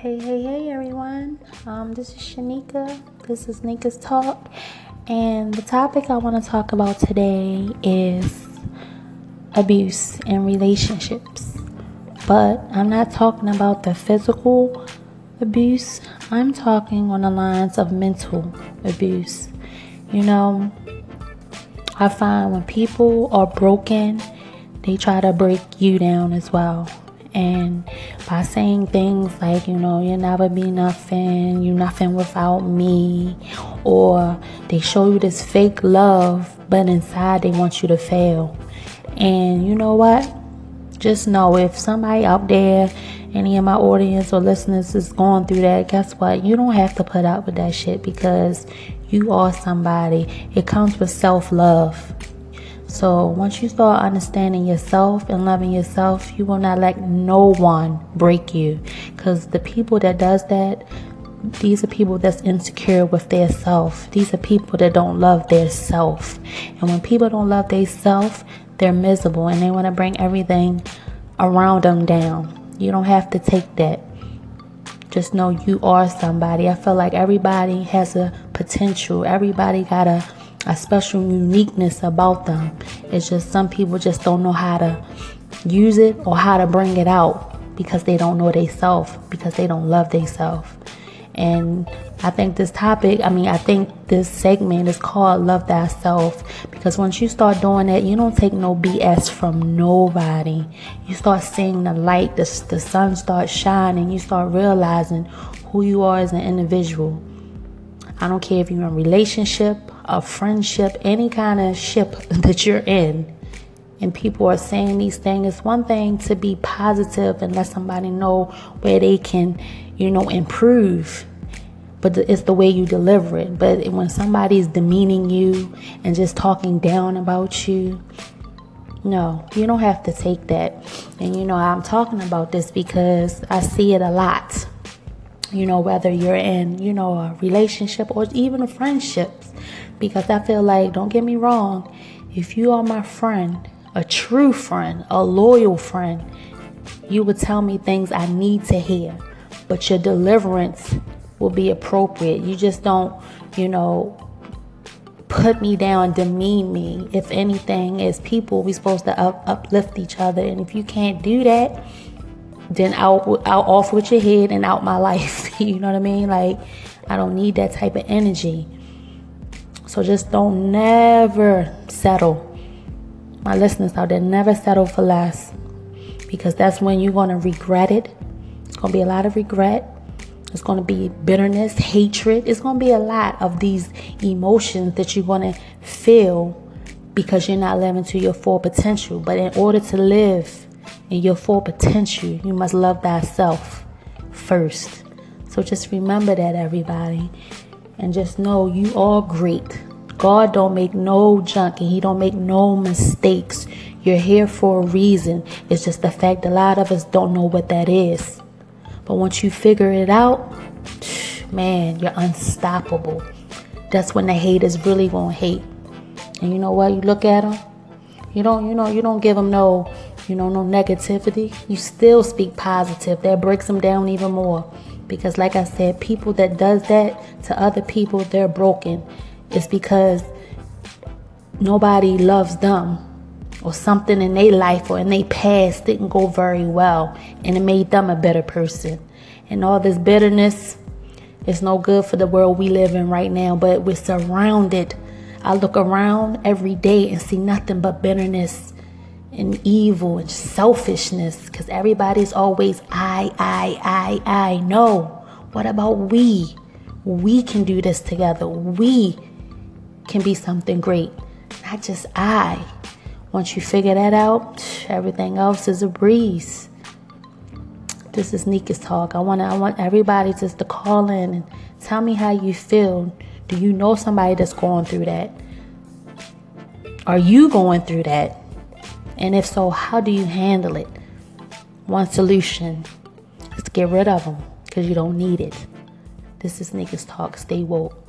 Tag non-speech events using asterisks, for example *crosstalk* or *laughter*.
Hey, hey, hey, everyone. Um, this is Shanika. This is Nika's Talk. And the topic I want to talk about today is abuse in relationships. But I'm not talking about the physical abuse, I'm talking on the lines of mental abuse. You know, I find when people are broken, they try to break you down as well. And by saying things like, you know, you'll never be nothing, you nothing without me, or they show you this fake love, but inside they want you to fail. And you know what? Just know if somebody out there, any of my audience or listeners is going through that, guess what? You don't have to put up with that shit because you are somebody. It comes with self love. So once you start understanding yourself and loving yourself, you will not let no one break you. Cause the people that does that, these are people that's insecure with their self. These are people that don't love their self. And when people don't love their self, they're miserable and they want to bring everything around them down. You don't have to take that. Just know you are somebody. I feel like everybody has a potential. Everybody got a, a special uniqueness about them. It's just some people just don't know how to use it or how to bring it out because they don't know they self, because they don't love they self. And I think this topic, I mean, I think this segment is called Love Thyself because once you start doing that, you don't take no BS from nobody. You start seeing the light, the, the sun starts shining, you start realizing who you are as an individual. I don't care if you're in a relationship, a friendship, any kind of ship *laughs* that you're in, and people are saying these things. It's one thing to be positive and let somebody know where they can, you know, improve but it's the way you deliver it. But when somebody's demeaning you and just talking down about you, no, you don't have to take that. And you know, I'm talking about this because I see it a lot. You know, whether you're in, you know, a relationship or even a friendship. Because I feel like, don't get me wrong, if you are my friend, a true friend, a loyal friend, you would tell me things I need to hear. But your deliverance will be appropriate. You just don't, you know, put me down, demean me. If anything, as people, we're supposed to up, uplift each other. And if you can't do that, then out, out off with your head and out my *laughs* life. you know what I mean? Like, I don't need that type of energy. So just don't never settle. My listeners out there, never settle for less. Because that's when you're going to regret it. It's going to be a lot of regret it's going to be bitterness, hatred. It's going to be a lot of these emotions that you're going to feel because you're not living to your full potential. But in order to live in your full potential, you must love thyself first. So just remember that, everybody. And just know you are great. God don't make no junk and he don't make no mistakes. You're here for a reason. It's just the fact a lot of us don't know what that is. But once you figure it out, *sniffs* man, you're unstoppable. That's when the haters really gonna hate. And you know what? You look at them. You don't, you know, you don't give them no, you know, no negativity. You still speak positive. That breaks them down even more. Because, like I said, people that does that to other people, they're broken. It's because nobody loves them or something in their life or in their past didn't go very well and it made them a better person. And all this bitterness is no good for the world we live in right now, but we're surrounded. I look around every day and see nothing but bitterness and evil and selfishness because everybody's always I, I, I, I. No. What about we? We can do this together. We can be something great, not just I. Once you figure that out, everything else is a breeze. This is Nika's talk. I want I want everybody just to call in and tell me how you feel. Do you know somebody that's going through that? Are you going through that? And if so, how do you handle it? One solution is get rid of them because you don't need it. This is Nika's talk. Stay woke.